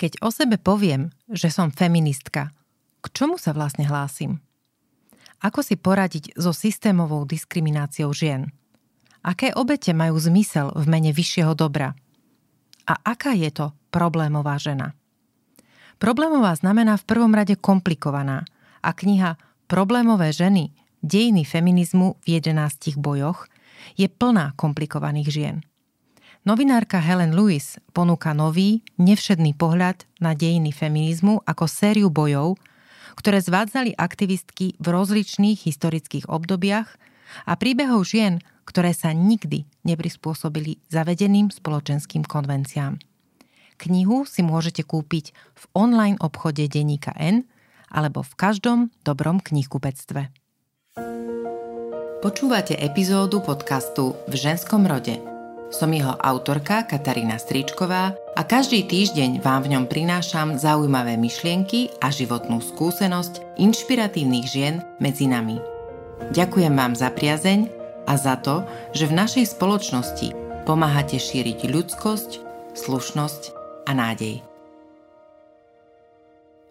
Keď o sebe poviem, že som feministka, k čomu sa vlastne hlásim? Ako si poradiť so systémovou diskrimináciou žien? Aké obete majú zmysel v mene vyššieho dobra? A aká je to problémová žena? Problémová znamená v prvom rade komplikovaná a kniha Problémové ženy dejiny feminizmu v 11 bojoch je plná komplikovaných žien. Novinárka Helen Lewis ponúka nový, nevšedný pohľad na dejiny feminizmu ako sériu bojov, ktoré zvádzali aktivistky v rozličných historických obdobiach a príbehov žien, ktoré sa nikdy neprispôsobili zavedeným spoločenským konvenciám. Knihu si môžete kúpiť v online obchode Deníka N alebo v každom dobrom knihkupectve. Počúvate epizódu podcastu V ženskom rode – som jeho autorka Katarína Stričková a každý týždeň vám v ňom prinášam zaujímavé myšlienky a životnú skúsenosť inšpiratívnych žien medzi nami. Ďakujem vám za priazeň a za to, že v našej spoločnosti pomáhate šíriť ľudskosť, slušnosť a nádej.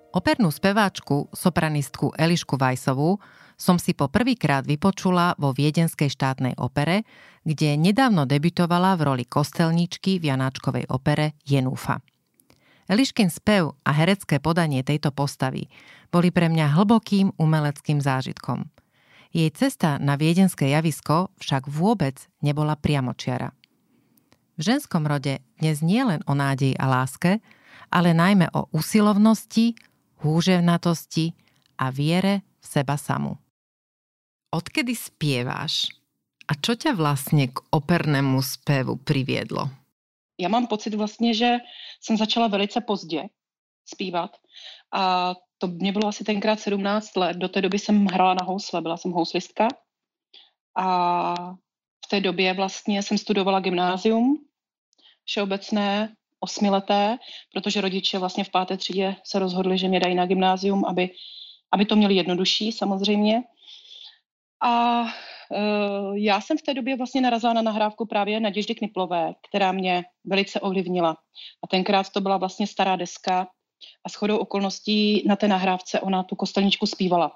Opernú speváčku, sopranistku Elišku Vajsovú som si po prvýkrát vypočula vo Viedenskej štátnej opere, kde nedávno debutovala v roli kostelníčky v Janáčkovej opere Jenúfa. Eliškin spev a herecké podanie tejto postavy boli pre mňa hlbokým umeleckým zážitkom. Jej cesta na viedenské javisko však vôbec nebola priamočiara. V ženskom rode dnes nie len o nádej a láske, ale najmä o usilovnosti, húževnatosti a viere v seba samu. Odkedy spieváš a čo ťa vlastně k opernému zpěvu přivědlo? Já mám pocit vlastně, že jsem začala velice pozdě zpívat a to mě bylo asi tenkrát 17 let. Do té doby jsem hrala na housle, byla jsem houslistka a v té době vlastně jsem studovala gymnázium všeobecné, osmileté, protože rodiče vlastně v páté třídě se rozhodli, že mě dají na gymnázium, aby, aby to měli jednodušší samozřejmě. A uh, já jsem v té době vlastně narazila na nahrávku právě Naděždy Kniplové, která mě velice ovlivnila. A tenkrát to byla vlastně stará deska a shodou okolností na té nahrávce ona tu kostelničku zpívala.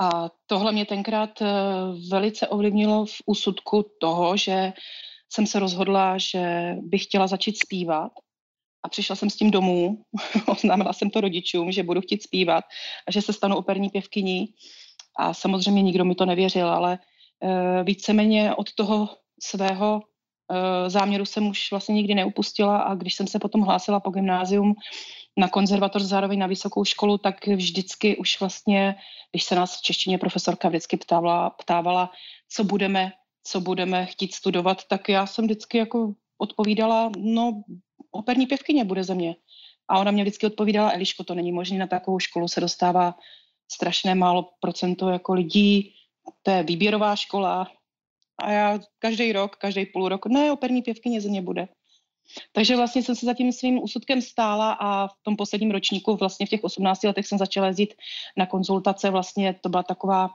A tohle mě tenkrát uh, velice ovlivnilo v úsudku toho, že jsem se rozhodla, že bych chtěla začít zpívat a přišla jsem s tím domů, oznámila jsem to rodičům, že budu chtít zpívat a že se stanu operní pěvkyní. A samozřejmě nikdo mi to nevěřil, ale uh, víceméně od toho svého uh, záměru jsem už vlastně nikdy neupustila a když jsem se potom hlásila po gymnázium na konzervatoř, zároveň na vysokou školu, tak vždycky už vlastně, když se nás v češtině profesorka vždycky ptávala, ptávala co budeme, co budeme chtít studovat, tak já jsem vždycky jako odpovídala, no operní pěvkyně bude ze mě. A ona mě vždycky odpovídala, Eliško, to není možné, na takovou školu se dostává strašné málo procento jako lidí, to je výběrová škola a já každý rok, každý půl rok, ne, operní pěvkyně ze mě bude. Takže vlastně jsem se za tím svým úsudkem stála a v tom posledním ročníku, vlastně v těch 18 letech jsem začala jezdit na konzultace, vlastně to byla taková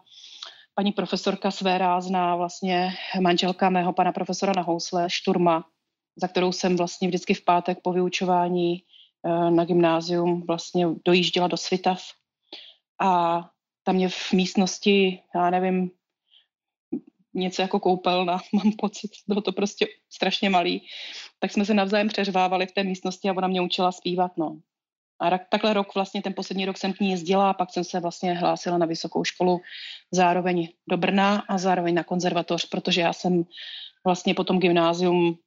paní profesorka své rázná, vlastně manželka mého pana profesora na housle, Šturma, za kterou jsem vlastně vždycky v pátek po vyučování eh, na gymnázium vlastně dojížděla do Svitav a tam je v místnosti, já nevím, něco jako koupelna, mám pocit, bylo to prostě strašně malý, tak jsme se navzájem přeřvávali v té místnosti a ona mě učila zpívat, no. A takhle rok, vlastně ten poslední rok jsem k ní jezdila a pak jsem se vlastně hlásila na vysokou školu zároveň do Brna a zároveň na konzervatoř, protože já jsem vlastně potom gymnázium,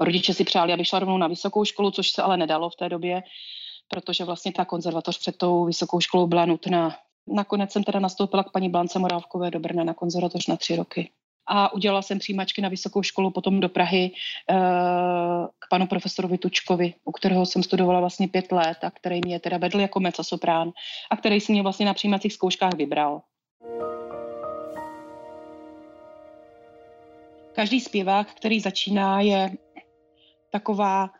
rodiče si přáli, aby šla rovnou na vysokou školu, což se ale nedalo v té době, protože vlastně ta konzervatoř před tou vysokou školou byla nutná. Nakonec jsem teda nastoupila k paní Blance Morávkové do Brna na konzervatoř na tři roky. A udělala jsem přijímačky na vysokou školu potom do Prahy eh, k panu profesorovi Tučkovi, u kterého jsem studovala vlastně pět let a který mě teda vedl jako mezzosoprán a který si mě vlastně na přijímacích zkouškách vybral. Každý zpěvák, který začíná, je taková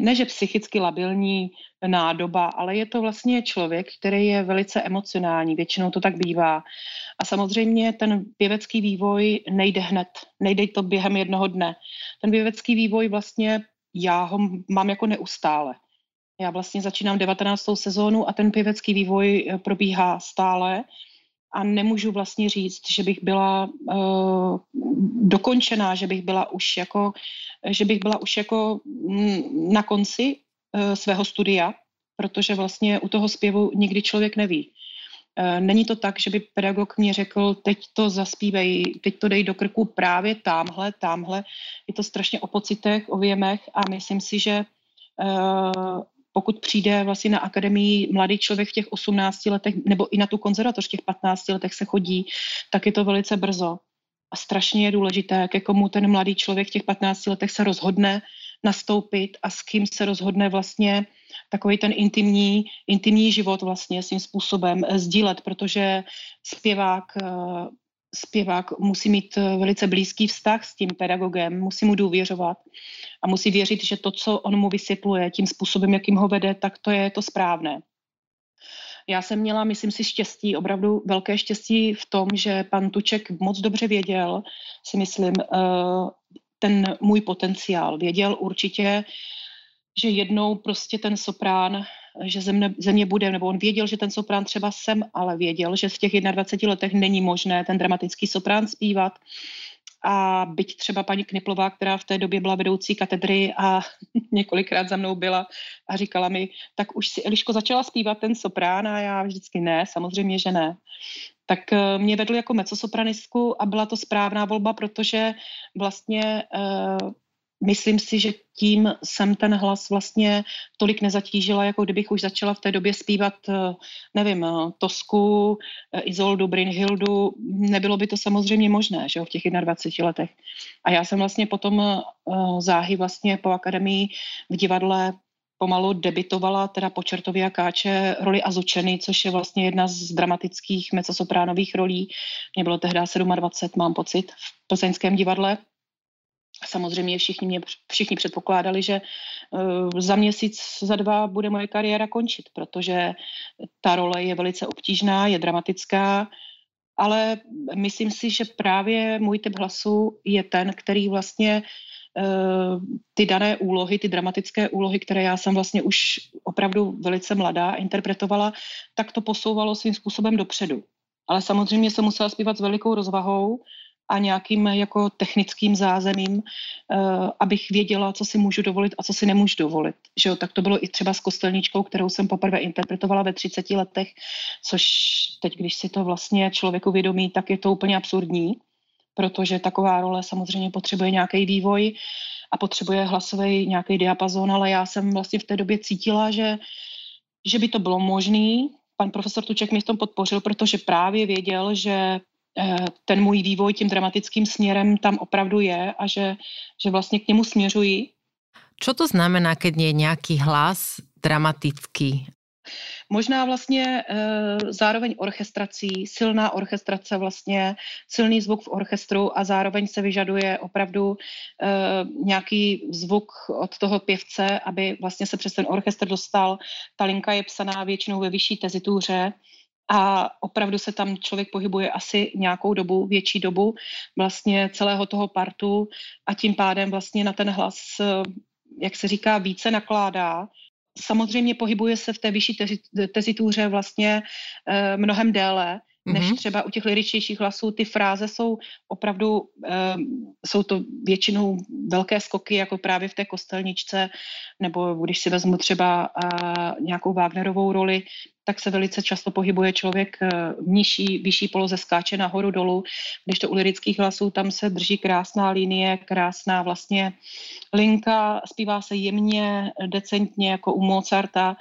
ne že psychicky labilní nádoba, ale je to vlastně člověk, který je velice emocionální, většinou to tak bývá. A samozřejmě ten pěvecký vývoj nejde hned, nejde to během jednoho dne. Ten pěvecký vývoj vlastně já ho mám jako neustále. Já vlastně začínám 19. sezónu a ten pěvecký vývoj eh, probíhá stále a nemůžu vlastně říct, že bych byla uh, dokončená, že bych byla už jako, že bych byla už jako mm, na konci uh, svého studia, protože vlastně u toho zpěvu nikdy člověk neví. Uh, není to tak, že by pedagog mě řekl, teď to zaspívej, teď to dej do krku právě tamhle, tamhle. Je to strašně o pocitech, o věmech a myslím si, že pokud přijde vlastně na akademii mladý člověk v těch 18 letech, nebo i na tu konzervatoř v těch 15 letech se chodí, tak je to velice brzo. A strašně je důležité, ke komu ten mladý člověk v těch 15 letech se rozhodne nastoupit a s kým se rozhodne vlastně takový ten intimní, intimní život vlastně svým způsobem sdílet, protože zpěvák eh, zpěvák musí mít eh, velice blízký vztah s tím pedagogem, musí mu důvěřovat a musí věřit, že to, co on mu vysvětluje, tím způsobem, jakým ho vede, tak to je to správné. Já jsem měla, myslím si, štěstí, opravdu velké štěstí v tom, že pan Tuček moc dobře věděl, si myslím, eh, ten můj potenciál. Věděl určitě, že jednou prostě ten soprán že země, země bude, nebo on věděl, že ten soprán třeba jsem, ale věděl, že v těch 21 letech není možné ten dramatický soprán zpívat. A byť třeba paní Kniplová, která v té době byla vedoucí katedry a několikrát za mnou byla a říkala mi, tak už si Eliško začala zpívat ten soprán a já vždycky ne, samozřejmě, že ne. Tak eh, mě vedl jako mezosopranistku a byla to správná volba, protože vlastně uh, myslím si, že tím jsem ten hlas vlastně tolik nezatížila, jako kdybych už začala v té době zpívat, eh, nevím, eh, Tosku, eh, Izoldu, Brynhildu. Nebylo by to samozřejmě možné, že jo, v těch 21 letech. A já jsem vlastně potom záhy vlastně po akademii v divadle pomalu debitovala teda po Čertově a Káče roli Azučeny, což je vlastně jedna z dramatických mezosopránových rolí. Mě bylo tehdy 27, mám pocit, v plzeňském divadle. Samozřejmě všichni, mě, všichni předpokládali, že uh, za měsíc, za dva bude moje kariéra končit, protože ta role je velice obtížná, je dramatická, ale myslím si, že právě můj typ hlasu je ten, který vlastně uh, ty dané úlohy, ty dramatické úlohy, které já jsem vlastně už opravdu velice mladá interpretovala, tak to posouvalo svým způsobem dopředu. Ale samozřejmě jsem musela zpívat s velikou rozvahou, a nějakým jako technickým zázemím, uh, abych věděla, co si můžu dovolit a co si nemůžu dovolit. Že jo? Tak to bylo i třeba s kostelničkou, kterou jsem poprvé interpretovala ve 30 letech, což teď, když si to vlastně člověk uvědomí, tak je to úplně absurdní, protože taková role samozřejmě potřebuje nějaký vývoj a potřebuje hlasový nějaký diapazon, ale já jsem vlastně v té době cítila, že, že by to bylo možné. Pan profesor Tuček mě v tom podpořil, protože právě věděl, že Eh, ten můj vývoj tím dramatickým směrem tam opravdu je a že, že vlastně k němu směřuji. Co to znamená, keď je nějaký hlas dramatický? Možná vlastně e, zároveň orchestrací, silná orchestrace vlastně, silný zvuk v orchestru a zároveň se vyžaduje opravdu e, nějaký zvuk od toho pěvce, aby vlastně se přes ten orchestr dostal. Ta linka je psaná většinou ve vyšší tezituře, a opravdu se tam člověk pohybuje asi nějakou dobu, větší dobu vlastně celého toho partu a tím pádem vlastně na ten hlas, jak se říká, více nakládá. Samozřejmě pohybuje se v té vyšší tezituře vlastně eh, mnohem déle, než mm-hmm. třeba u těch liričtějších hlasů. Ty fráze jsou opravdu, um, jsou to většinou velké skoky, jako právě v té kostelničce, nebo když si vezmu třeba uh, nějakou Wagnerovou roli, tak se velice často pohybuje člověk uh, v nižší, vyšší poloze, skáče nahoru dolů, když to u lirických hlasů tam se drží krásná linie, krásná vlastně linka, zpívá se jemně, decentně, jako u Mozarta,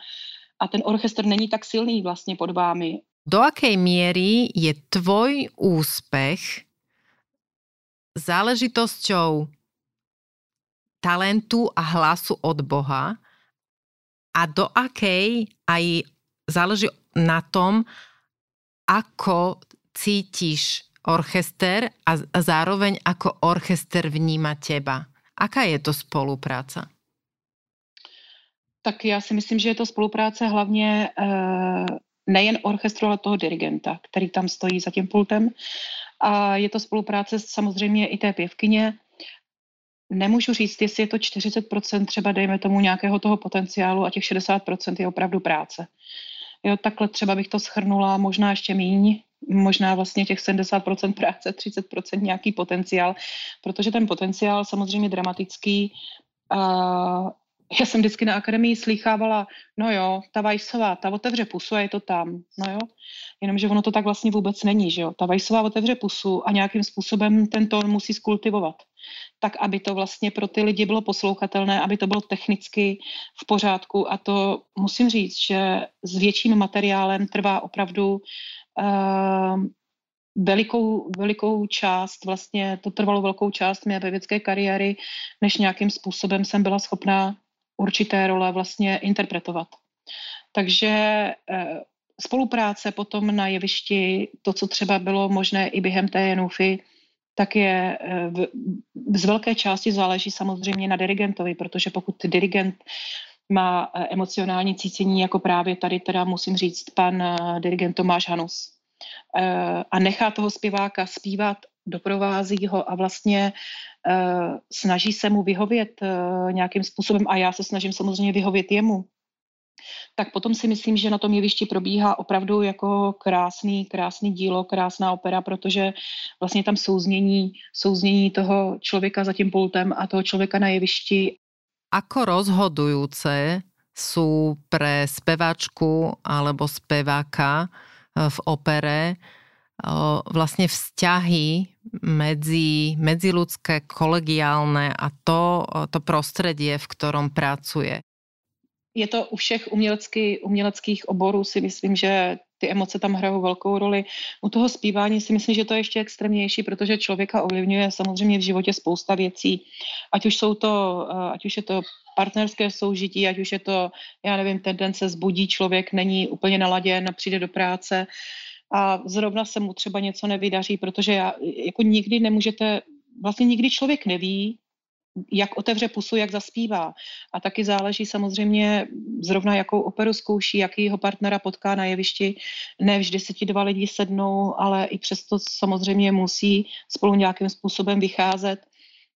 a ten orchestr není tak silný vlastně pod vámi do akej miery je tvoj úspech záležitosťou talentu a hlasu od Boha a do akej aj záleží na tom, ako cítiš orchester a zároveň ako orchester vníma teba. Aká je to spolupráca? Tak já si myslím, že je to spolupráce hlavně eh, nejen orchestru, ale toho dirigenta, který tam stojí za tím pultem. A je to spolupráce samozřejmě i té pěvkyně. nemůžu říct, jestli je to 40% třeba, dejme tomu, nějakého toho potenciálu a těch 60% je opravdu práce. Jo, takhle třeba bych to schrnula, možná ještě míň, možná vlastně těch 70% práce, 30% nějaký potenciál, protože ten potenciál samozřejmě dramatický uh, já jsem vždycky na akademii slýchávala, no jo, ta Vajsová, ta otevře pusu a je to tam, no jo. Jenomže ono to tak vlastně vůbec není, že jo. Ta Vajsová otevře pusu a nějakým způsobem ten tón musí skultivovat. Tak, aby to vlastně pro ty lidi bylo poslouchatelné, aby to bylo technicky v pořádku a to musím říct, že s větším materiálem trvá opravdu uh, velikou, velikou část, vlastně to trvalo velkou část mé vědecké kariéry, než nějakým způsobem jsem byla schopná určité role vlastně interpretovat. Takže eh, spolupráce potom na jevišti, to, co třeba bylo možné i během té Jenufy, tak je eh, v, z velké části záleží samozřejmě na dirigentovi, protože pokud dirigent má eh, emocionální cítění, jako právě tady teda musím říct pan dirigent Tomáš Hanus, a nechá toho zpěváka zpívat doprovází ho a vlastně snaží se mu vyhovět uh, nějakým způsobem a já se snažím samozřejmě vyhovět jemu, tak potom si myslím, že na tom jevišti probíhá opravdu jako krásný, krásný dílo, krásná opera, protože vlastně tam souznění, souznění toho člověka za tím pultem a toho člověka na jevišti. Ako rozhodujúce sú pre spevačku alebo speváka eh, v opere vlastne vzťahy medzi, medziludské, kolegiálne a to, to prostredie, v ktorom pracuje. Je to u všech umělecký, uměleckých oborů, si myslím, že ty emoce tam hrajou velkou roli. U toho zpívání si myslím, že to je ještě extrémnější, protože člověka ovlivňuje samozřejmě v životě spousta věcí. Ať už jsou to, ať už je to partnerské soužití, ať už je to, já nevím, tendence zbudí člověk, není úplně naladěn, přijde do práce, a zrovna se mu třeba něco nevydaří, protože já, jako nikdy nemůžete, vlastně nikdy člověk neví, jak otevře pusu, jak zaspívá. A taky záleží samozřejmě zrovna, jakou operu zkouší, jakýho partnera potká na jevišti. Ne vždy se ti dva lidi sednou, ale i přesto samozřejmě musí spolu nějakým způsobem vycházet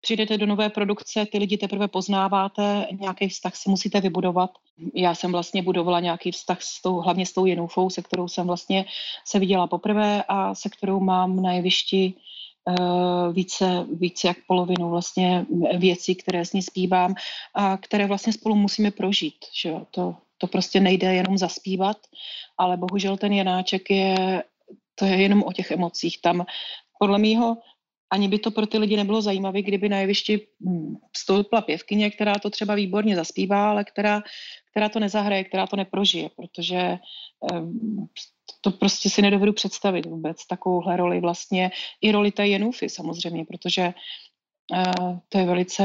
přijdete do nové produkce, ty lidi teprve poznáváte, nějaký vztah si musíte vybudovat. Já jsem vlastně budovala nějaký vztah s tou, hlavně s tou Jenufou, se kterou jsem vlastně se viděla poprvé a se kterou mám na jevišti uh, více, více jak polovinu vlastně věcí, které s ní zpívám a které vlastně spolu musíme prožít. Že To, to prostě nejde jenom zaspívat, ale bohužel ten Janáček je, to je jenom o těch emocích. Tam podle mýho ani by to pro ty lidi nebylo zajímavé, kdyby na jevišti hm, vstoupila pěvkyně, která to třeba výborně zaspívá, ale která, která to nezahraje, která to neprožije, protože um, to prostě si nedovedu představit vůbec, takovouhle roli vlastně, i roli té Jenufy samozřejmě, protože uh, to je velice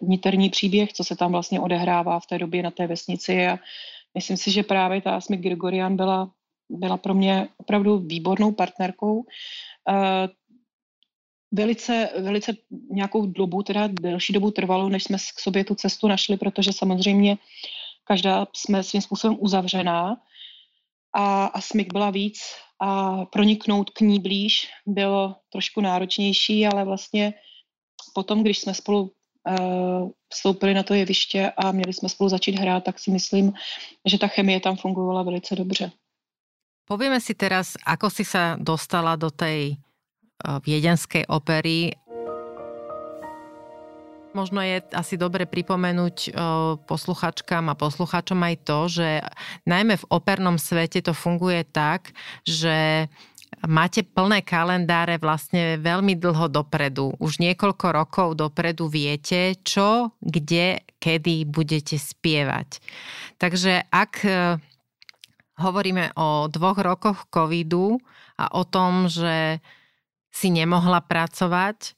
niterní příběh, co se tam vlastně odehrává v té době na té vesnici a myslím si, že právě ta Asmik Grigorian byla, byla pro mě opravdu výbornou partnerkou. Velice, velice nějakou dobu, teda delší dobu trvalo, než jsme k sobě tu cestu našli, protože samozřejmě každá jsme svým způsobem uzavřená a, a smyk byla víc a proniknout k ní blíž bylo trošku náročnější, ale vlastně potom, když jsme spolu uh, vstoupili na to jeviště a měli jsme spolu začít hrát, tak si myslím, že ta chemie tam fungovala velice dobře. Povieme si teraz, ako si sa dostala do tej viedenskej opery. Možno je asi dobre pripomenúť posluchačkám a posluchačom aj to, že najmä v opernom svete to funguje tak, že máte plné kalendáre vlastne veľmi dlho dopredu. Už niekoľko rokov dopredu viete, čo, kde, kedy budete spievať. Takže ak e, hovoríme o dvoch rokoch covidu a o tom, že si nemohla pracovať.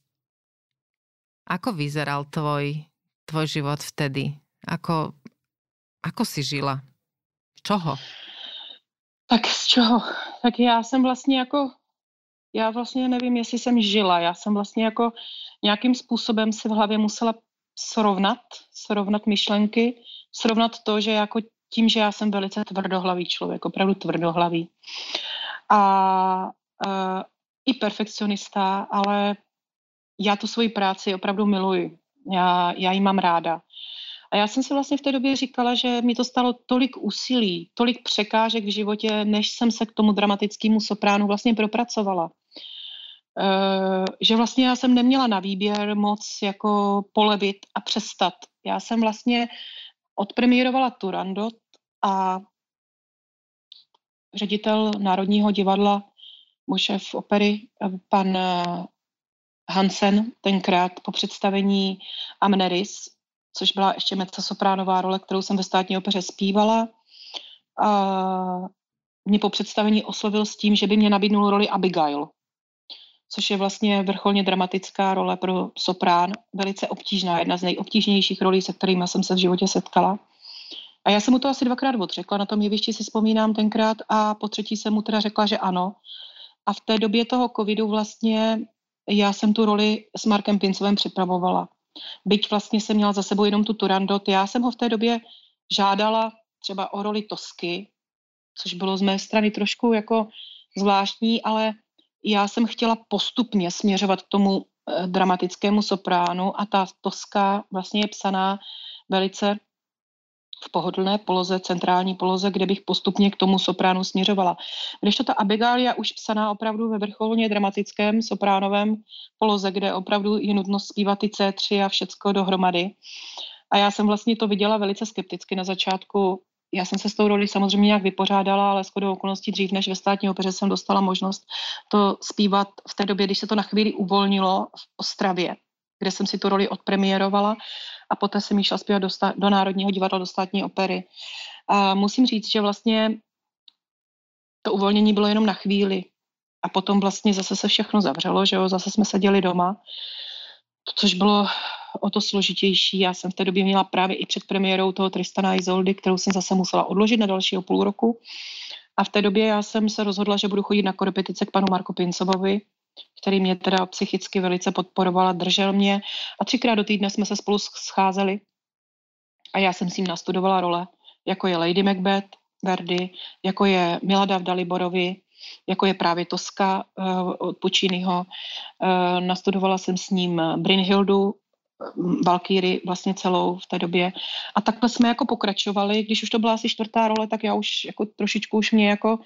Ako vyzeral tvoj, tvoj život vtedy? Ako, ako si žila? Čoho? Tak z čeho? Tak já jsem vlastně jako, já vlastně nevím, jestli jsem žila. Já jsem vlastně jako nějakým způsobem si v hlavě musela srovnat, srovnat myšlenky, srovnat to, že jako tím, že já jsem velice tvrdohlavý člověk, opravdu tvrdohlavý. A, a i perfekcionista, ale já tu svoji práci opravdu miluji. Já, já ji mám ráda. A já jsem si vlastně v té době říkala, že mi to stalo tolik úsilí, tolik překážek v životě, než jsem se k tomu dramatickému sopránu vlastně propracovala. E, že vlastně já jsem neměla na výběr moc jako polevit a přestat. Já jsem vlastně odpremírovala Turandot a ředitel Národního divadla, můj šéf opery, pan Hansen, tenkrát po představení Amneris, což byla ještě mezzosopránová role, kterou jsem ve státní opeře zpívala. A mě po představení oslovil s tím, že by mě nabídnul roli Abigail, což je vlastně vrcholně dramatická role pro soprán, velice obtížná, jedna z nejobtížnějších rolí, se kterými jsem se v životě setkala. A já jsem mu to asi dvakrát odřekla, na tom jevišti si vzpomínám tenkrát a po třetí jsem mu teda řekla, že ano. A v té době toho covidu vlastně já jsem tu roli s Markem Pincovem připravovala. Byť vlastně jsem měla za sebou jenom tu Turandot, já jsem ho v té době žádala třeba o roli Tosky, což bylo z mé strany trošku jako zvláštní, ale já jsem chtěla postupně směřovat k tomu eh, dramatickému sopránu a ta Toska vlastně je psaná velice v pohodlné poloze, centrální poloze, kde bych postupně k tomu sopránu směřovala. Když to ta Abigail už psaná opravdu ve vrcholně dramatickém sopránovém poloze, kde opravdu je nutno zpívat ty C3 a všecko dohromady. A já jsem vlastně to viděla velice skepticky na začátku. Já jsem se s tou roli samozřejmě nějak vypořádala, ale shodou okolností dřív než ve státní opeře jsem dostala možnost to zpívat v té době, když se to na chvíli uvolnilo v Ostravě, kde jsem si tu roli odpremiérovala a poté jsem šla zpívat do, stá- do Národního divadla, do státní opery. A musím říct, že vlastně to uvolnění bylo jenom na chvíli a potom vlastně zase se všechno zavřelo, že jo, zase jsme seděli doma, což bylo o to složitější. Já jsem v té době měla právě i před premiérou toho Tristana Izoldy, kterou jsem zase musela odložit na dalšího půl roku. A v té době já jsem se rozhodla, že budu chodit na korepetice k panu Marku Pincovovi, který mě teda psychicky velice podporoval a držel mě. A třikrát do týdne jsme se spolu scházeli a já jsem s ním nastudovala role, jako je Lady Macbeth, Verdi, jako je Milada v Daliborovi, jako je právě Toska uh, od Pucciniho. Uh, nastudovala jsem s ním Brynhildu, Valkýry vlastně celou v té době. A takhle jsme jako pokračovali, když už to byla asi čtvrtá role, tak já už jako trošičku už mě jako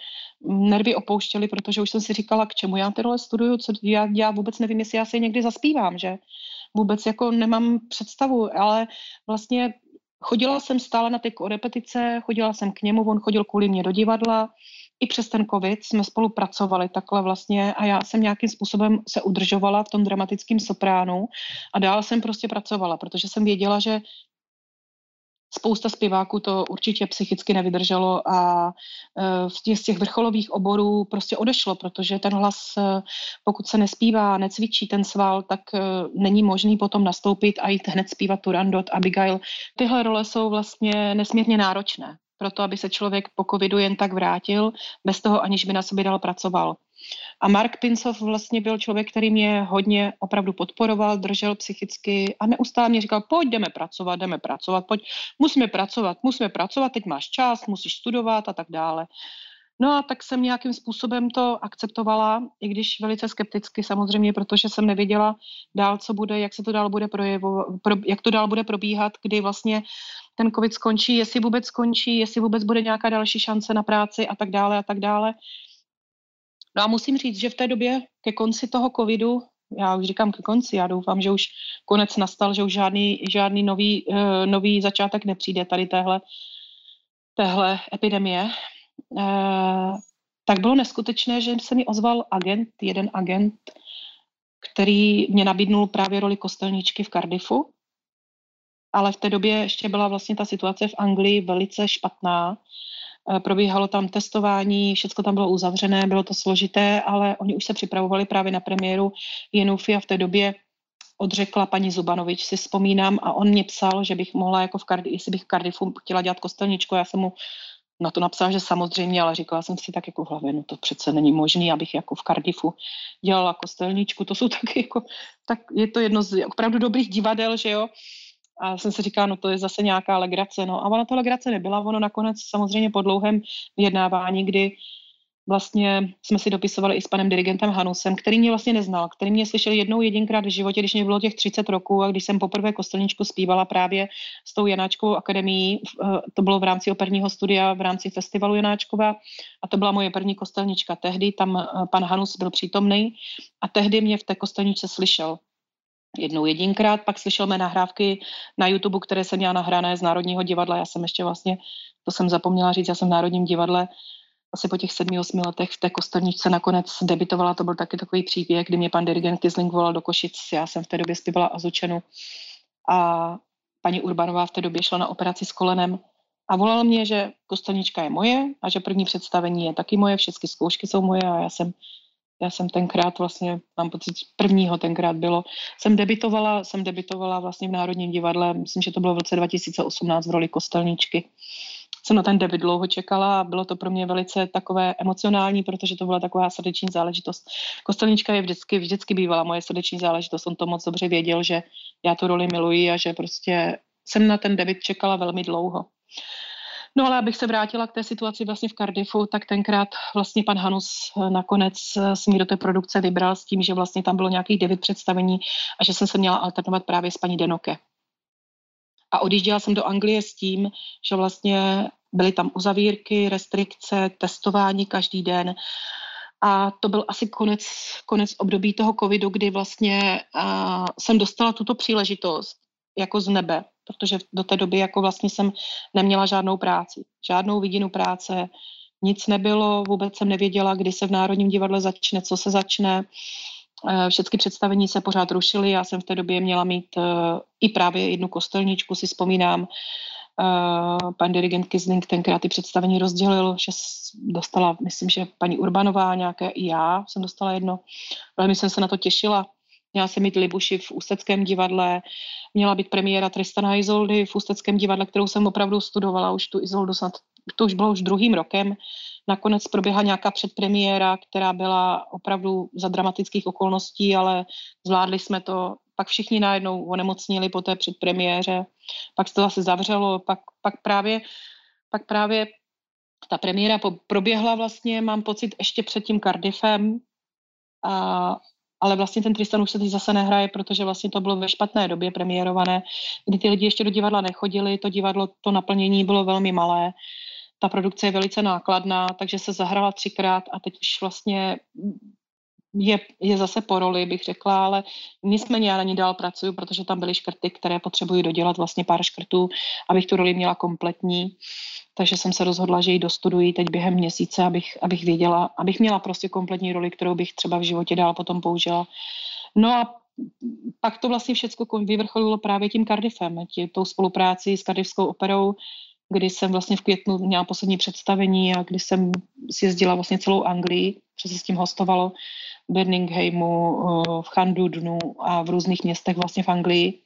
nervy opouštěly, protože už jsem si říkala, k čemu já ty role studuju, co já, já vůbec nevím, jestli já si někdy zaspívám, že vůbec jako nemám představu, ale vlastně chodila jsem stále na ty repetice, chodila jsem k němu, on chodil kvůli mě do divadla, i přes ten covid jsme spolupracovali takhle vlastně a já jsem nějakým způsobem se udržovala v tom dramatickém sopránu a dál jsem prostě pracovala, protože jsem věděla, že spousta zpěváků to určitě psychicky nevydrželo a e, v těch, z těch vrcholových oborů prostě odešlo, protože ten hlas, e, pokud se nespívá, necvičí ten sval, tak e, není možný potom nastoupit a jít hned zpívat Turandot, Abigail. Tyhle role jsou vlastně nesmírně náročné pro to, aby se člověk po covidu jen tak vrátil, bez toho, aniž by na sobě dal pracoval. A Mark Pincov vlastně byl člověk, který mě hodně opravdu podporoval, držel psychicky a neustále mě říkal, pojď, jdeme pracovat, jdeme pracovat, pojď, musíme pracovat, musíme pracovat, teď máš čas, musíš studovat a tak dále. No a tak jsem nějakým způsobem to akceptovala, i když velice skepticky samozřejmě, protože jsem nevěděla dál, co bude, jak se to dál bude projevovat, pro, jak to dál bude probíhat, kdy vlastně ten covid skončí, jestli vůbec skončí, jestli vůbec bude nějaká další šance na práci a tak dále a tak dále. No a musím říct, že v té době ke konci toho covidu, já už říkám ke konci, já doufám, že už konec nastal, že už žádný, žádný nový, uh, nový začátek nepřijde tady téhle, téhle epidemie, tak bylo neskutečné, že se mi ozval agent, jeden agent, který mě nabídnul právě roli kostelníčky v Cardiffu, ale v té době ještě byla vlastně ta situace v Anglii velice špatná. Eh, probíhalo tam testování, všechno tam bylo uzavřené, bylo to složité, ale oni už se připravovali právě na premiéru Jenufia v té době odřekla paní Zubanovič, si vzpomínám, a on mě psal, že bych mohla jako v Cardiff, jestli bych v Cardiffu chtěla dělat kostelničku, já jsem mu na to napsala, že samozřejmě, ale říkala jsem si tak jako v hlavě, no to přece není možné, abych jako v Cardiffu dělala kostelničku, to jsou taky jako, tak je to jedno z opravdu dobrých divadel, že jo, a jsem si říkala, no to je zase nějaká legrace. No a ona to legrace nebyla, ono nakonec samozřejmě po dlouhém vyjednávání, kdy vlastně jsme si dopisovali i s panem dirigentem Hanusem, který mě vlastně neznal, který mě slyšel jednou jedinkrát v životě, když mě bylo těch 30 roků a když jsem poprvé kostelničku zpívala právě s tou Janáčkovou akademií, eh, to bylo v rámci operního studia, v rámci festivalu Janáčkova a to byla moje první kostelnička. Tehdy tam eh, pan Hanus byl přítomný a tehdy mě v té kostelničce slyšel jednou jedinkrát, pak slyšel mé nahrávky na YouTube, které jsem měla nahrané z Národního divadla. Já jsem ještě vlastně, to jsem zapomněla říct, já jsem v Národním divadle asi po těch sedmi, osmi letech v té kostelničce nakonec debitovala. To byl taky takový příběh, kdy mě pan dirigent Kizling volal do Košic. Já jsem v té době zpívala Azučenu a paní Urbanová v té době šla na operaci s kolenem a volal mě, že kostelnička je moje a že první představení je taky moje, všechny zkoušky jsou moje a já jsem já jsem tenkrát vlastně, mám pocit, prvního tenkrát bylo, jsem debitovala, jsem debitovala vlastně v Národním divadle, myslím, že to bylo v roce 2018 v roli kostelníčky. Jsem na ten debit dlouho čekala a bylo to pro mě velice takové emocionální, protože to byla taková srdeční záležitost. Kostelníčka je vždycky, vždycky bývala moje srdeční záležitost, on to moc dobře věděl, že já tu roli miluji a že prostě jsem na ten debit čekala velmi dlouho. No ale abych se vrátila k té situaci vlastně v Cardiffu, tak tenkrát vlastně pan Hanus eh, nakonec eh, si mi do té produkce vybral s tím, že vlastně tam bylo nějakých devět představení a že jsem se měla alternovat právě s paní Denoke. A odjížděla jsem do Anglie s tím, že vlastně byly tam uzavírky, restrikce, testování každý den. A to byl asi konec, konec období toho covidu, kdy vlastně uh, jsem dostala tuto příležitost jako z nebe, protože do té doby jako vlastně jsem neměla žádnou práci, žádnou vidinu práce, nic nebylo, vůbec jsem nevěděla, kdy se v Národním divadle začne, co se začne. Eh, všechny představení se pořád rušily, já jsem v té době měla mít eh, i právě jednu kostelníčku, si vzpomínám. Eh, pan dirigent Kizling tenkrát ty představení rozdělil, že dostala, myslím, že paní Urbanová nějaké, i já jsem dostala jedno. Velmi jsem se na to těšila. Měla jsem mít Libuši v Ústeckém divadle, měla být premiéra Tristana Izoldy v Ústeckém divadle, kterou jsem opravdu studovala, už tu Izoldu snad, to už bylo už druhým rokem. Nakonec proběhla nějaká předpremiéra, která byla opravdu za dramatických okolností, ale zvládli jsme to. Pak všichni najednou onemocnili po té předpremiéře, pak se to zase zavřelo, pak, pak právě pak právě ta premiéra proběhla vlastně, mám pocit, ještě před tím Cardiffem a ale vlastně ten Tristan už se teď zase nehraje, protože vlastně to bylo ve špatné době premiérované, kdy ty lidi ještě do divadla nechodili, to divadlo, to naplnění bylo velmi malé, ta produkce je velice nákladná, takže se zahrala třikrát a teď už vlastně je, je zase po roli, bych řekla, ale nicméně já na ní dál pracuji, protože tam byly škrty, které potřebuji dodělat, vlastně pár škrtů, abych tu roli měla kompletní. Takže jsem se rozhodla, že ji dostuduji teď během měsíce, abych, abych věděla, abych měla prostě kompletní roli, kterou bych třeba v životě dál potom použila. No a pak to vlastně všechno vyvrcholilo právě tím Cardiffem, tě, tou spolupráci s Cardiffskou operou, kdy jsem vlastně v květnu měla poslední představení a kdy jsem sjezdila vlastně celou Anglii, co se s tím hostovalo v Birminghamu, v Chandudnu a v různých městech vlastně v Anglii.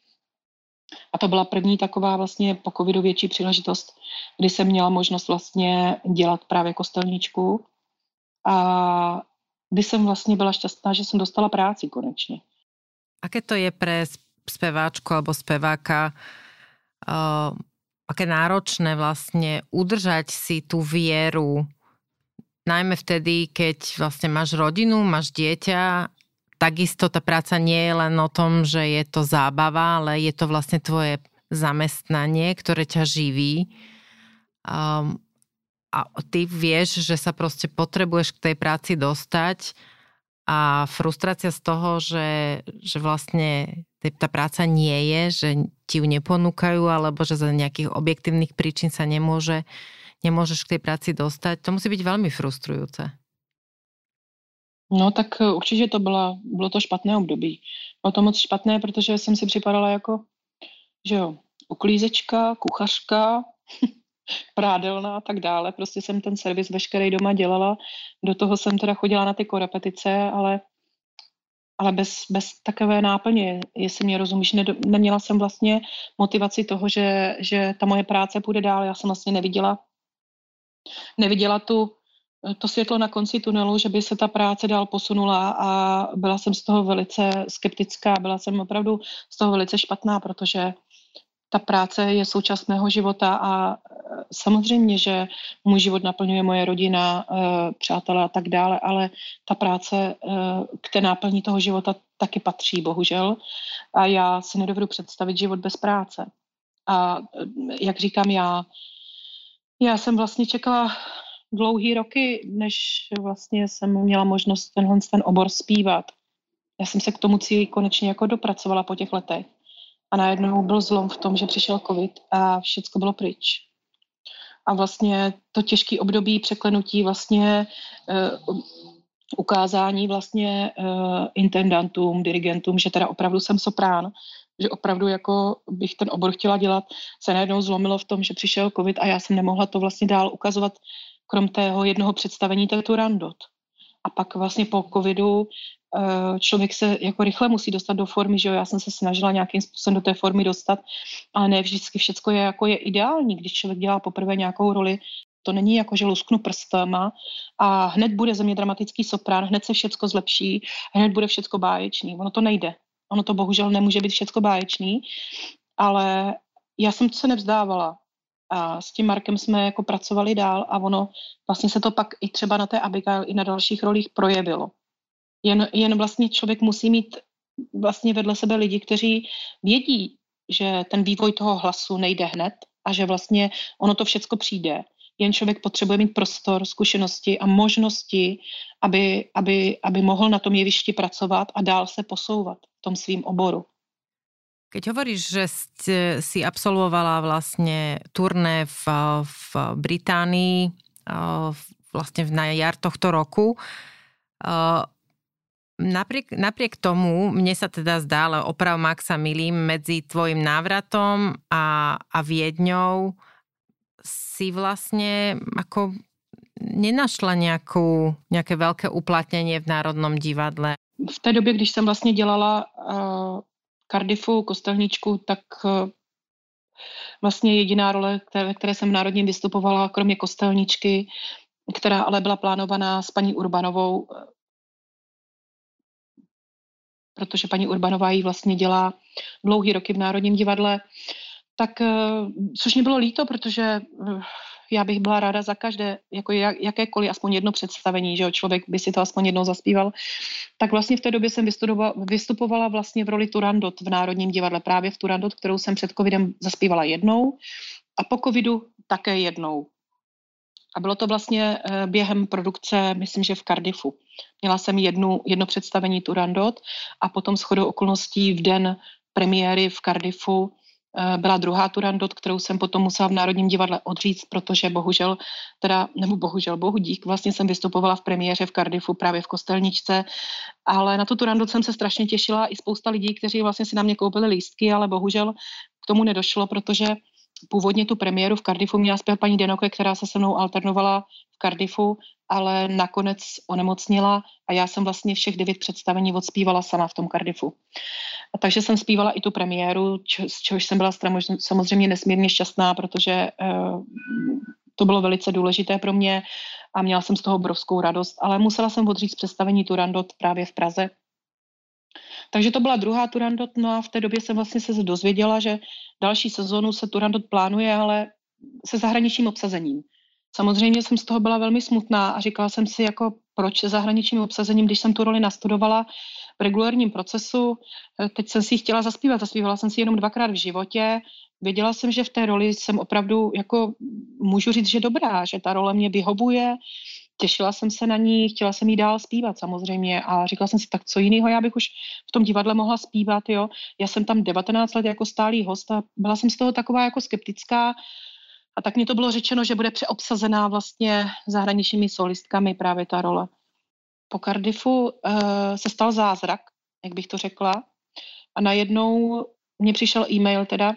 A to byla první taková vlastně po covidu větší příležitost, kdy jsem měla možnost vlastně dělat právě kostelníčku a kdy jsem vlastně byla šťastná, že jsem dostala práci konečně. Aké to je pre speváčku alebo speváka uh, aké náročné vlastne udržať si tú vieru najmä vtedy, keď vlastne máš rodinu, máš dieťa takisto tá práca nie je len o tom, že je to zábava, ale je to vlastne tvoje zamestnanie, ktoré ťa živí. Um, a ty vieš, že sa proste potrebuješ k tej práci dostať a frustrácia z toho, že, že vlastne tá práca nie je, že ti ju neponúkajú alebo že za nejakých objektívnych príčin sa nemôže, nemôžeš k tej práci dostať, to musí byť veľmi frustrujúce. No tak eh, určitě to byla, bylo to špatné období. Bylo to moc špatné, protože jsem si připadala jako, že jo, uklízečka, kuchařka, prádelna a tak dále. Prostě jsem ten servis veškerý doma dělala. Do toho jsem teda chodila na ty korepetice, ale, ale bez, bez takové náplně, jestli mě rozumíš. Ne, neměla jsem vlastně motivaci toho, že, že ta moje práce půjde dál. Já jsem vlastně neviděla, neviděla tu, to světlo na konci tunelu, že by se ta práce dál posunula a byla jsem z toho velice skeptická, byla jsem opravdu z toho velice špatná, protože ta práce je součást mého života a samozřejmě, že můj život naplňuje moje rodina, přátelé a tak dále, ale ta práce k té náplní toho života taky patří, bohužel. A já si nedovedu představit život bez práce. A jak říkám já, já jsem vlastně čekala dlouhý roky, než vlastně jsem měla možnost tenhle ten obor zpívat. Já jsem se k tomu cíli konečně jako dopracovala po těch letech. A najednou byl zlom v tom, že přišel covid a všechno bylo pryč. A vlastně to těžké období překlenutí vlastně uh, ukázání vlastně uh, intendantům, dirigentům, že teda opravdu jsem soprán, že opravdu jako bych ten obor chtěla dělat, se najednou zlomilo v tom, že přišel covid a já jsem nemohla to vlastně dál ukazovat krom tého jednoho představení, to je Turandot. A pak vlastně po covidu eh, člověk se jako rychle musí dostat do formy, že jo, já jsem se snažila nějakým způsobem do té formy dostat, ale ne vždycky všechno je jako je ideální, když člověk dělá poprvé nějakou roli, to není jako, že lusknu prstama a hned bude ze mě dramatický soprán, hned se všecko zlepší, hned bude všecko báječný. Ono to nejde. Ono to bohužel nemůže být všecko báječný, ale já jsem se nevzdávala. A s tím Markem jsme jako pracovali dál a ono vlastně se to pak i třeba na té Abigail i na dalších rolích projevilo. Jen, jen vlastně člověk musí mít vlastně vedle sebe lidi, kteří vědí, že ten vývoj toho hlasu nejde hned a že vlastně ono to všecko přijde. Jen člověk potřebuje mít prostor, zkušenosti a možnosti, aby, aby, aby mohl na tom jevišti pracovat a dál se posouvat v tom svým oboru. Keď hovoríš, že ste, si absolvovala vlastne turné v, v Británii vlastne na jar tohto roku, napriek, napriek tomu, mne sa teda zdá, ale oprav Maxa milím, medzi tvojim návratom a, a Viedňou si vlastne ako nenašla nejakú, nejaké veľké uplatnenie v Národnom divadle. V té době, když jsem vlastně dělala uh, Cardiffu, Kostelničku, tak eh, vlastně jediná role, které, které jsem v Národním vystupovala, kromě Kostelničky, která ale byla plánovaná s paní Urbanovou, eh, protože paní Urbanová ji vlastně dělá dlouhý roky v Národním divadle, tak eh, což mě bylo líto, protože já bych byla ráda za každé, jako jakékoliv aspoň jedno představení, že jo, člověk by si to aspoň jednou zaspíval, tak vlastně v té době jsem vystupovala vlastně v roli Turandot v Národním divadle, právě v Turandot, kterou jsem před covidem zaspívala jednou a po covidu také jednou. A bylo to vlastně eh, během produkce, myslím, že v Cardiffu. Měla jsem jednu, jedno představení Turandot a potom shodou okolností v den premiéry v Cardiffu byla druhá Turandot, kterou jsem potom musela v Národním divadle odříct, protože bohužel, teda, nebo bohužel, bohu dík, vlastně jsem vystupovala v premiéře v Cardiffu právě v Kostelničce, ale na tu Turandot jsem se strašně těšila. I spousta lidí, kteří vlastně si na mě koupili lístky, ale bohužel k tomu nedošlo, protože původně tu premiéru v Cardiffu měla zpět paní Denoke, která se se mnou alternovala v Cardiffu, ale nakonec onemocnila a já jsem vlastně všech devět představení odspívala sama v tom Cardiffu. A takže jsem zpívala i tu premiéru, z čehož jsem byla samozřejmě nesmírně šťastná, protože uh, to bylo velice důležité pro mě a měla jsem z toho obrovskou radost, ale musela jsem odříct představení Turandot právě v Praze, takže to byla druhá Turandot, no a v té době jsem vlastně se dozvěděla, že další sezónu se Turandot plánuje, ale se zahraničním obsazením. Samozřejmě jsem z toho byla velmi smutná a říkala jsem si, jako proč se zahraničním obsazením, když jsem tu roli nastudovala v regulárním procesu, eh, teď jsem si chtěla zaspívat, zaspívala jsem si jenom dvakrát v životě, věděla jsem, že v té roli jsem opravdu, jako můžu říct, že dobrá, že ta role mě vyhovuje, těšila jsem se na ní, chtěla jsem jí dál zpívat samozřejmě a říkala jsem si, tak co jiného já bych už v tom divadle mohla zpívat, jo. Já jsem tam 19 let jako stálý host a byla jsem z toho taková jako skeptická a tak mi to bylo řečeno, že bude přeobsazená vlastně zahraničními solistkami právě ta role. Po Cardiffu uh, se stal zázrak, jak bych to řekla, a najednou mně přišel e-mail teda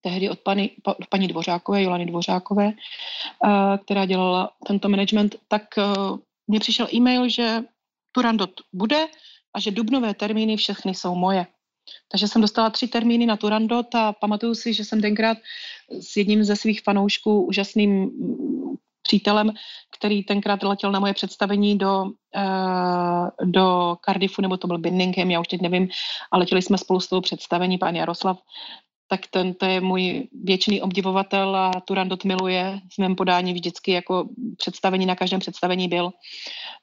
tehdy od paní, od paní Dvořákové, Jolany Dvořákové, eh, která dělala tento management, tak eh, mně přišel e-mail, že Turandot bude a že dubnové termíny všechny jsou moje. Takže jsem dostala tři termíny na Turandot a pamatuju si, že jsem tenkrát s jedním ze svých fanoušků, úžasným mm, přítelem, který tenkrát letěl na moje představení do, uh, do Cardiffu, nebo to byl Birmingham, já už teď nevím, a letěli jsme spolu s tou představení, pán Jaroslav, tak ten to je můj věčný obdivovatel a Turandot miluje. V mém podání vždycky jako představení, na každém představení byl.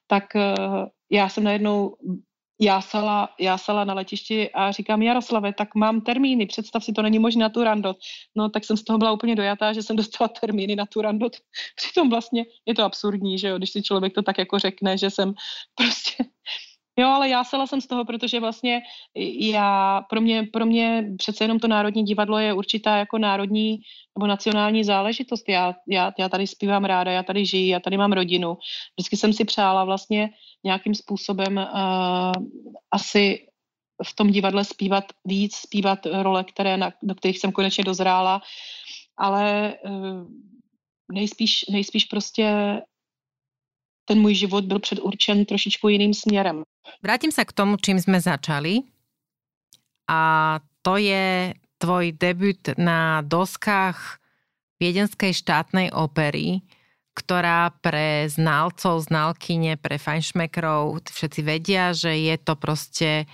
Tak eh, já jsem najednou jásala, jásala na letišti a říkám, Jaroslave, tak mám termíny, představ si, to není možné na Turandot. No tak jsem z toho byla úplně dojatá, že jsem dostala termíny na Turandot. Přitom vlastně je to absurdní, že jo, když si člověk to tak jako řekne, že jsem prostě Jo, ale já sela jsem z toho, protože vlastně já, pro mě, pro mě přece jenom to Národní divadlo je určitá jako národní nebo nacionální záležitost. Já, já, já tady zpívám ráda, já tady žiji, já tady mám rodinu. Vždycky jsem si přála vlastně nějakým způsobem uh, asi v tom divadle zpívat víc, zpívat role, které, na, do kterých jsem konečně dozrála, ale uh, nejspíš, nejspíš prostě ten můj život byl předurčen trošičku jiným směrem. Vrátim sa k tomu, čím sme začali. A to je tvoj debut na doskách Viedenskej štátnej opery, ktorá pre znalcov, znalkyne, pre fajnšmekrov všetci vedia, že je to proste,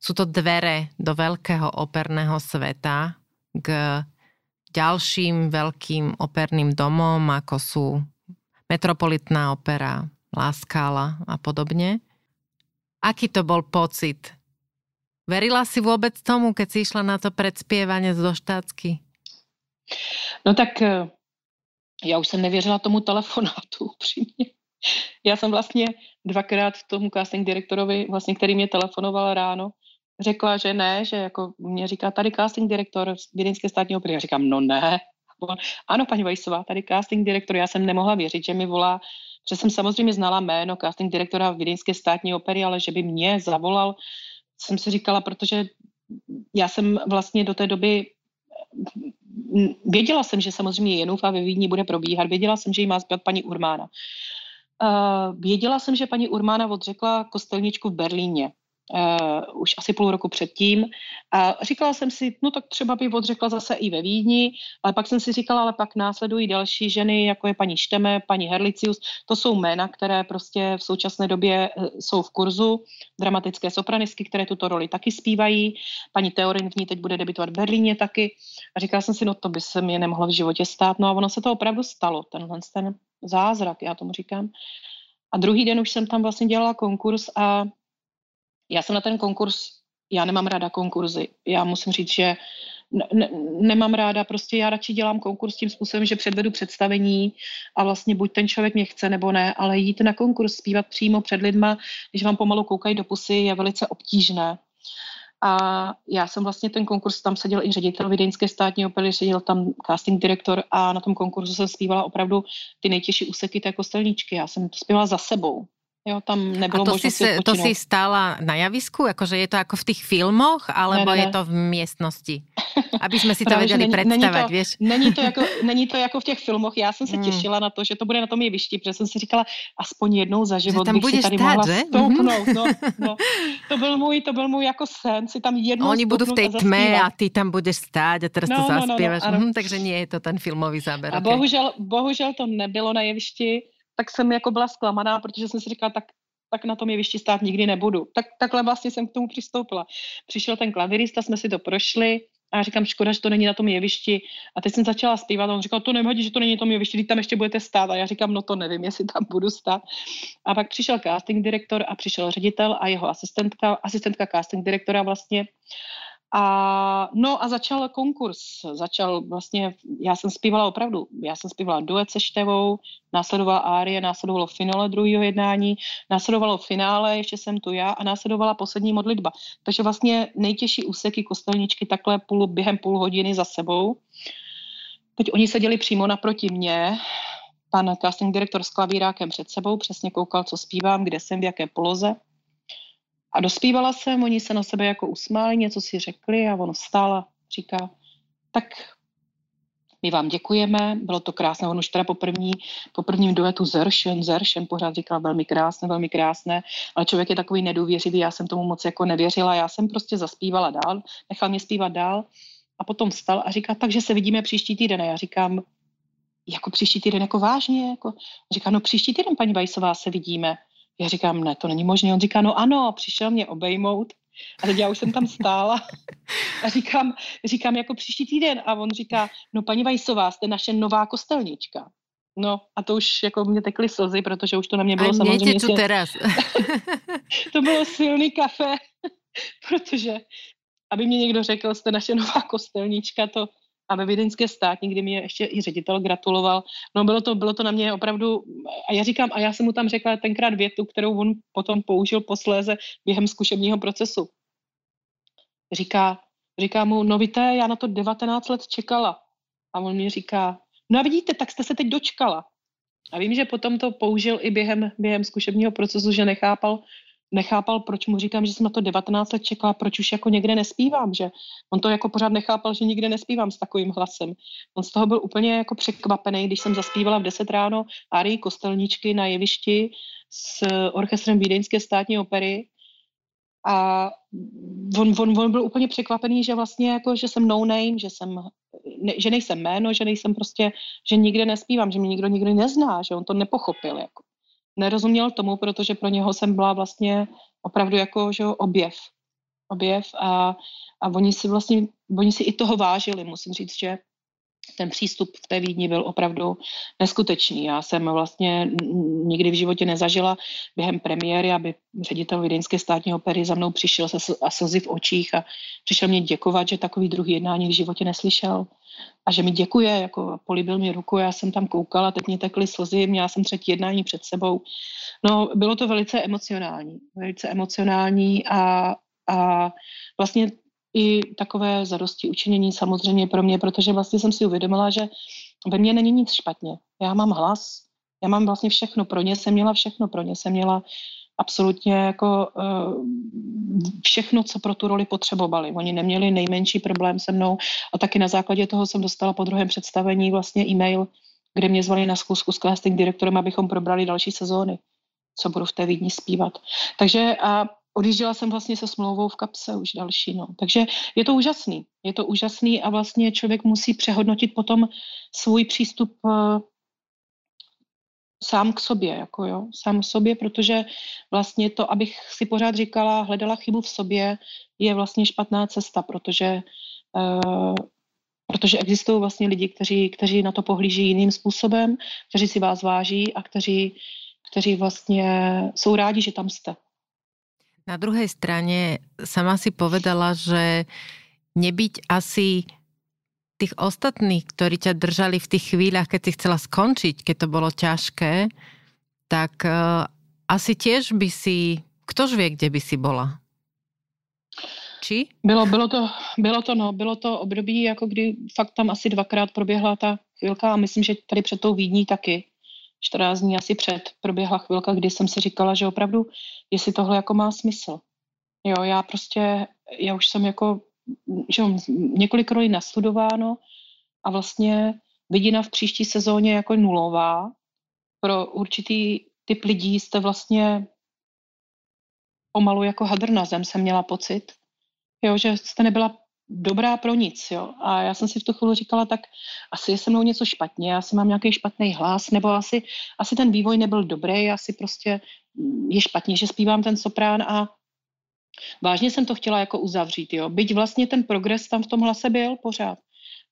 sú to dvere do veľkého operného sveta k ďalším veľkým operným domom, ako sú Metropolitná opera, Láskala a podobne. Aký to bol pocit? Verila si vôbec tomu, keď si išla na to predspievanie z doštácky? No tak eh, já už jsem nevěřila tomu telefonátu, upřímně. Já jsem vlastně dvakrát tomu casting direktorovi, vlastně, který mě telefonoval ráno, řekla, že ne, že jako mě říká tady casting direktor z Vídeňské státní opery. Já říkám, no ne. Ano, paní Vajsová, tady casting direktor. Já jsem nemohla věřit, že mi volá že jsem samozřejmě znala jméno casting direktora Vídeňské státní opery, ale že by mě zavolal, jsem si říkala, protože já jsem vlastně do té doby věděla jsem, že samozřejmě Jenův a ve Vídni bude probíhat, věděla jsem, že jí má zpět paní Urmána. věděla jsem, že paní Urmána odřekla kostelničku v Berlíně uh, už asi půl roku předtím. A říkala jsem si, no tak třeba by odřekla zase i ve Vídni, ale pak jsem si říkala, ale pak následují další ženy, jako je paní Šteme, paní Herlicius. To jsou jména, které prostě v současné době eh, jsou v kurzu. Dramatické sopranistky, které tuto roli taky zpívají. Paní Teorin v ní teď bude debitovat v Berlíně taky. A říkala jsem si, no to by se mě nemohlo v životě stát. No a ono se to opravdu stalo, tenhle ten zázrak, já tomu říkám. A druhý den už jsem tam vlastně dělala konkurs a já jsem na ten konkurs, já nemám ráda konkurzy. Já musím říct, že ne, nemám ráda, prostě já radši dělám konkurs tím způsobem, že předvedu představení a vlastně buď ten člověk mě chce nebo ne, ale jít na konkurs, zpívat přímo před lidma, když vám pomalu koukají do pusy, je velice obtížné. A já jsem vlastně ten konkurs, tam seděl i ředitel Vídeňské státní opery, seděl tam casting direktor a na tom konkursu jsem zpívala opravdu ty nejtěžší úseky té kostelníčky. Já jsem to zpívala za sebou. Jo, tam nebylo A to si, to si stála na javisku? Akože je to ako v tých filmoch, alebo ne, ne, ne. je to v miestnosti? Aby jsme si to věděli představit, víš? Není to, jako, není to jako v těch filmoch. Já jsem se hmm. těšila na to, že to bude na tom jevišti, protože jsem si říkala, aspoň jednou za život tam bych si tady stát, mohla že? stoupnout. No, no. To, byl můj, to byl můj jako sen, si tam jednou Oni budou v té tme a ty tam budeš stát a teraz no, to zaspíváš. No, no, no, hm, takže nie je to ten filmový záber. A okay. bohužel, bohužel to nebylo na jevišti tak jsem jako byla zklamaná, protože jsem si říkala, tak tak na tom jevišti stát nikdy nebudu. Tak, takhle vlastně jsem k tomu přistoupila. Přišel ten klavirista, jsme si to prošli a já říkám, škoda, že to není na tom jevišti. A teď jsem začala zpívat a on říkal, to nevadí, že to není na tom jevišti, tam ještě budete stát. A já říkám, no to nevím, jestli tam budu stát. A pak přišel casting direktor a přišel ředitel a jeho asistentka, asistentka casting direktora vlastně. A, no a začal konkurs. Začal vlastně, já jsem zpívala opravdu, já jsem zpívala duet se Števou, následovala árie, následovalo finále druhého jednání, následovalo finále, ještě jsem tu já a následovala poslední modlitba. Takže vlastně nejtěžší úseky kostelničky takhle půl, během půl hodiny za sebou. Teď oni seděli přímo naproti mě, pan casting direktor s klavírákem před sebou, přesně koukal, co zpívám, kde jsem, v jaké poloze. A dospívala jsem, oni se na sebe jako usmáli, něco si řekli a on vstál a říká, tak my vám děkujeme, bylo to krásné, on už teda po, první, po prvním duetu zeršen, zeršen, pořád říkal velmi krásné, velmi krásné, ale člověk je takový nedůvěřivý, já jsem tomu moc jako nevěřila, já jsem prostě zaspívala dál, nechal mě zpívat dál a potom vstal a říká, takže se vidíme příští týden. A já říkám, jako příští týden, jako vážně, jako, říká, no příští týden, paní Bajsová, se vidíme. Já říkám, ne, to není možné. On říká, no ano, přišel mě obejmout A teď já už jsem tam stála a říkám, říkám jako příští týden a on říká, no paní Vajsová, jste naše nová kostelnička. No a to už jako mě tekly slzy, protože už to na mě bylo a samozřejmě... tu teraz. to bylo silný kafe, protože aby mě někdo řekl, jste naše nová kostelnička, to a ve Vídeňské státní, kdy mě ještě i ředitel gratuloval. No bylo to, bylo to na mě opravdu, a já říkám, a já jsem mu tam řekla tenkrát větu, kterou on potom použil posléze během zkušebního procesu. Říká, říká mu, no víte, já na to 19 let čekala. A on mi říká, no a vidíte, tak jste se teď dočkala. A vím, že potom to použil i během, během zkušebního procesu, že nechápal, nechápal, proč mu říkám, že jsem na to 19 let čekala, proč už jako někde nespívám, že on to jako pořád nechápal, že nikde nespívám s takovým hlasem. On z toho byl úplně jako překvapený, když jsem zaspívala v 10 ráno Árii kostelníčky na jevišti s orchestrem Vídeňské státní opery a on, on, on byl úplně překvapený, že vlastně jako, že jsem no name, že jsem, ne, že nejsem jméno, že nejsem prostě, že nikde nespívám, že mě nikdo nikdy nezná, že on to nepochopil. Jako nerozuměl tomu, protože pro něho jsem byla vlastně opravdu jako že objev. Objev a, a oni si vlastně, oni si i toho vážili, musím říct, že ten přístup v té Vídni byl opravdu neskutečný. Já jsem vlastně nikdy v životě nezažila během premiéry, aby ředitel Vídeňské státní opery za mnou přišel se a slzy v očích a přišel mě děkovat, že takový druhý jednání v životě neslyšel a že mi děkuje, jako políbil mi ruku, já jsem tam koukala, teď mě tekly slzy, měla jsem třetí jednání před sebou. No, bylo to velice emocionální, velice emocionální a, a vlastně i takové zadosti učinění samozřejmě pro mě, protože vlastně jsem si uvědomila, že ve mně není nic špatně. Já mám hlas, já mám vlastně všechno, pro ně jsem měla všechno, pro ně jsem měla absolutně jako uh, všechno, co pro tu roli potřebovali. Oni neměli nejmenší problém se mnou a taky na základě toho jsem dostala po druhém představení vlastně e-mail, kde mě zvali na schůzku s casting direktorem, abychom probrali další sezóny, co budu v té Vídni zpívat. Takže a odjížděla jsem vlastně se smlouvou v kapse už další. No. Takže je to úžasný. Je to úžasný a vlastně člověk musí přehodnotit potom svůj přístup uh, sám k sobě, jako jo, sám k sobě, protože vlastně to, abych si pořád říkala, hledala chybu v sobě, je vlastně špatná cesta, protože uh, protože existují vlastně lidi, kteří, kteří na to pohlíží jiným způsobem, kteří si vás váží a kteří, kteří vlastně jsou rádi, že tam jste. Na druhej strane sama si povedala, že nebyť asi tých ostatných, ktorí ťa držali v tých chvíľach, keď si chcela skončiť, keď to bolo ťažké, tak uh, asi tiež by si, ktož vie, kde by si bola? Či? Bylo, bylo, to, bylo, to, no, bylo to období, jako kdy fakt tam asi dvakrát proběhla ta chvilka a myslím, že tady před tou Vídní taky. 14 dní asi před proběhla chvilka, kdy jsem si říkala, že opravdu, jestli tohle jako má smysl. Jo, já prostě, já už jsem jako že mám několik rolí nastudováno a vlastně vidina v příští sezóně jako nulová. Pro určitý typ lidí jste vlastně pomalu jako hadr na zem, jsem měla pocit. Jo, že jste nebyla dobrá pro nic, jo. A já jsem si v tu chvíli říkala, tak asi je se mnou něco špatně, asi mám nějaký špatný hlas, nebo asi, asi ten vývoj nebyl dobrý, asi prostě je špatně, že zpívám ten soprán a Vážně jsem to chtěla jako uzavřít, jo. Byť vlastně ten progres tam v tom hlase byl pořád.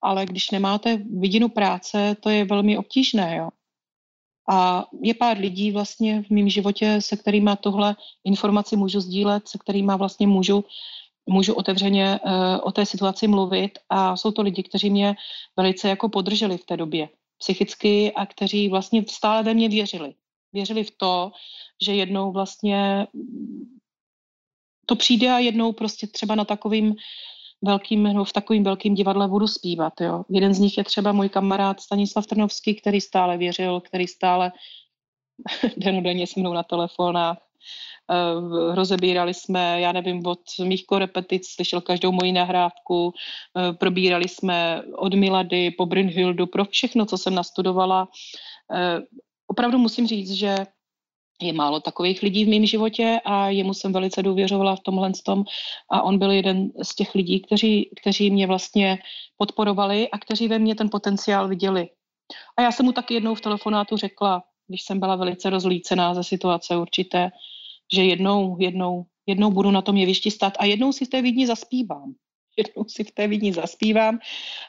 Ale když nemáte vidinu práce, to je velmi obtížné, jo. A je pár lidí vlastně v mém životě, se kterými tohle informaci můžu sdílet, se kterými vlastně můžu, můžu otevřeně uh, o té situaci mluvit a jsou to lidi, kteří mě velice jako podrželi v té době psychicky a kteří vlastně stále ve mě věřili. Věřili v to, že jednou vlastně to přijde a jednou prostě třeba na takovým velkým, no v takovým velkým divadle budu zpívat. Jo. Jeden z nich je třeba můj kamarád Stanislav Trnovský, který stále věřil, který stále denodenně se mnou na telefonách. Uh, rozebírali jsme, já nevím, od mých korepetic, slyšel každou moji nahrávku, uh, probírali jsme od Milady po Brynhildu, pro všechno, co jsem nastudovala. Uh, opravdu musím říct, že je málo takových lidí v mém životě a jemu jsem velice důvěřovala v tomhle tom a on byl jeden z těch lidí, kteří, kteří mě vlastně podporovali a kteří ve mně ten potenciál viděli. A já jsem mu taky jednou v telefonátu řekla, když jsem byla velice rozlícená ze situace určité, že jednou, jednou jednou budu na tom jevišti stát a jednou si v té Vídni zaspívám. Jednou si v té Vídni zaspívám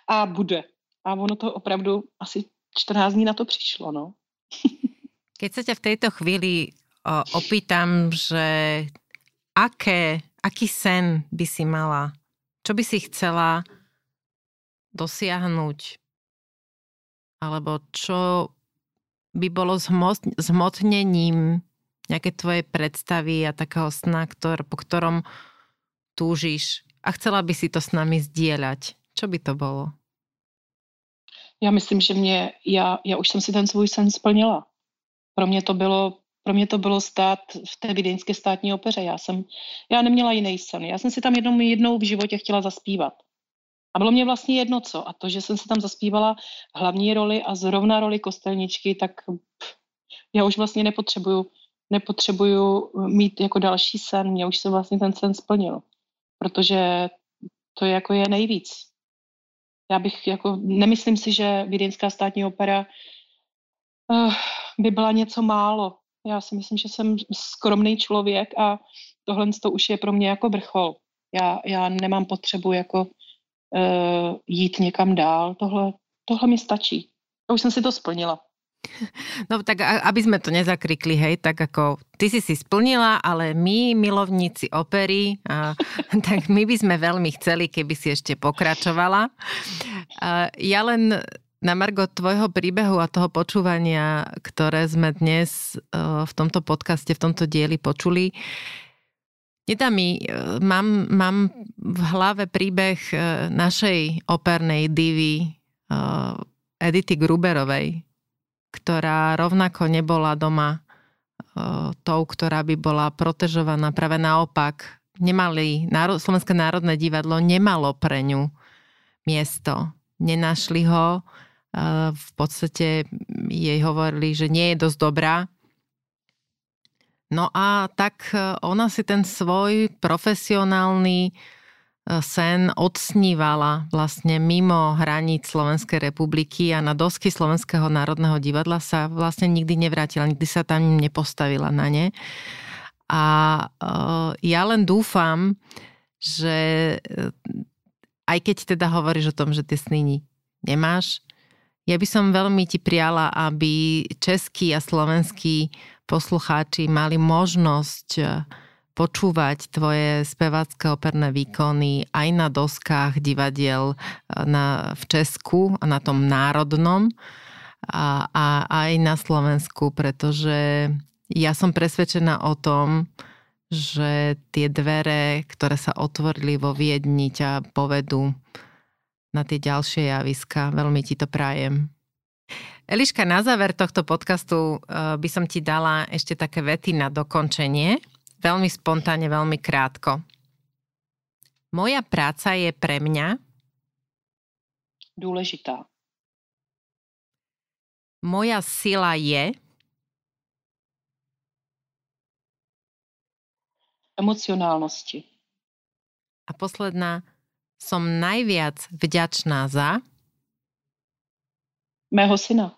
a bude. A ono to opravdu asi 14 dní na to přišlo, no. Keď sa ťa v tejto chvíli o, opýtam, že aké, aký sen by si mala, čo by si chcela dosiahnuť, alebo čo by bolo zhmotnením nejaké tvoje predstavy a takého sna, ktor, po ktorom túžiš a chcela by si to s nami zdieľať. Čo by to bolo? Já myslím, že mě, já, já už jsem si ten svůj sen splnila. Pro mě to bylo, pro mě to bylo stát v té vídeňské státní opeře. Já jsem, já neměla jiný sen. Já jsem si tam jednou, jednou v životě chtěla zaspívat. A bylo mě vlastně jedno co. A to, že jsem si tam zaspívala hlavní roli a zrovna roli kostelničky, tak pff, já už vlastně nepotřebuju, nepotřebuju mít jako další sen. Mě už se vlastně ten sen splnil. Protože to jako je nejvíc. Já bych jako, nemyslím si, že Vídeňská státní opera uh, by byla něco málo. Já si myslím, že jsem skromný člověk a tohle to už je pro mě jako vrchol. Já, já nemám potřebu jako uh, jít někam dál. Tohle, tohle mi stačí. A už jsem si to splnila. No tak aby sme to nezakrikli, hej, tak ako ty si si splnila, ale my, milovníci opery, a, tak my by sme veľmi chceli, keby si ešte pokračovala. A, ja len na Margo tvojho príbehu a toho počúvania, ktoré sme dnes v tomto podcaste, v tomto dieli počuli, Nedá mi, e, mám, mám v hlave príbeh e, našej opernej divy e, Edity Gruberovej, ktorá rovnako nebola doma tou, ktorá by bola protežovaná. Práve naopak, nemali, Slovenské národné divadlo nemalo pre ňu miesto. Nenašli ho, v podstate jej hovorili, že nie je dosť dobrá, No a tak e, ona si ten svoj profesionálny e, sen odsnívala vlastne mimo hraníc Slovenskej republiky a na dosky Slovenského národného divadla sa vlastne nikdy nevrátila, nikdy sa tam nepostavila na ne. A e, ja len dúfam, že aj keď teda hovoríš o tom, že tie sny nemáš, ja by som veľmi ti priala, aby český a slovenský poslucháči mali možnosť eh, počúvať tvoje spevácké operné výkony aj na doskách divadiel eh, na, v Česku a na tom národnom a, a aj na Slovensku, pretože ja som presvedčená o tom, že tie dvere, ktoré sa otvorili vo Viedni, ťa povedú na tie ďalšie javiska. Veľmi ti to prajem. Eliška, na záver tohto podcastu eh, by som ti dala ešte také vety na dokončenie. Veľmi spontánne, veľmi krátko. Moja práca je pre mňa dôležitá. Moja sila je emocionálnosti. A posledná, som najviac vďačná za? Mého syna.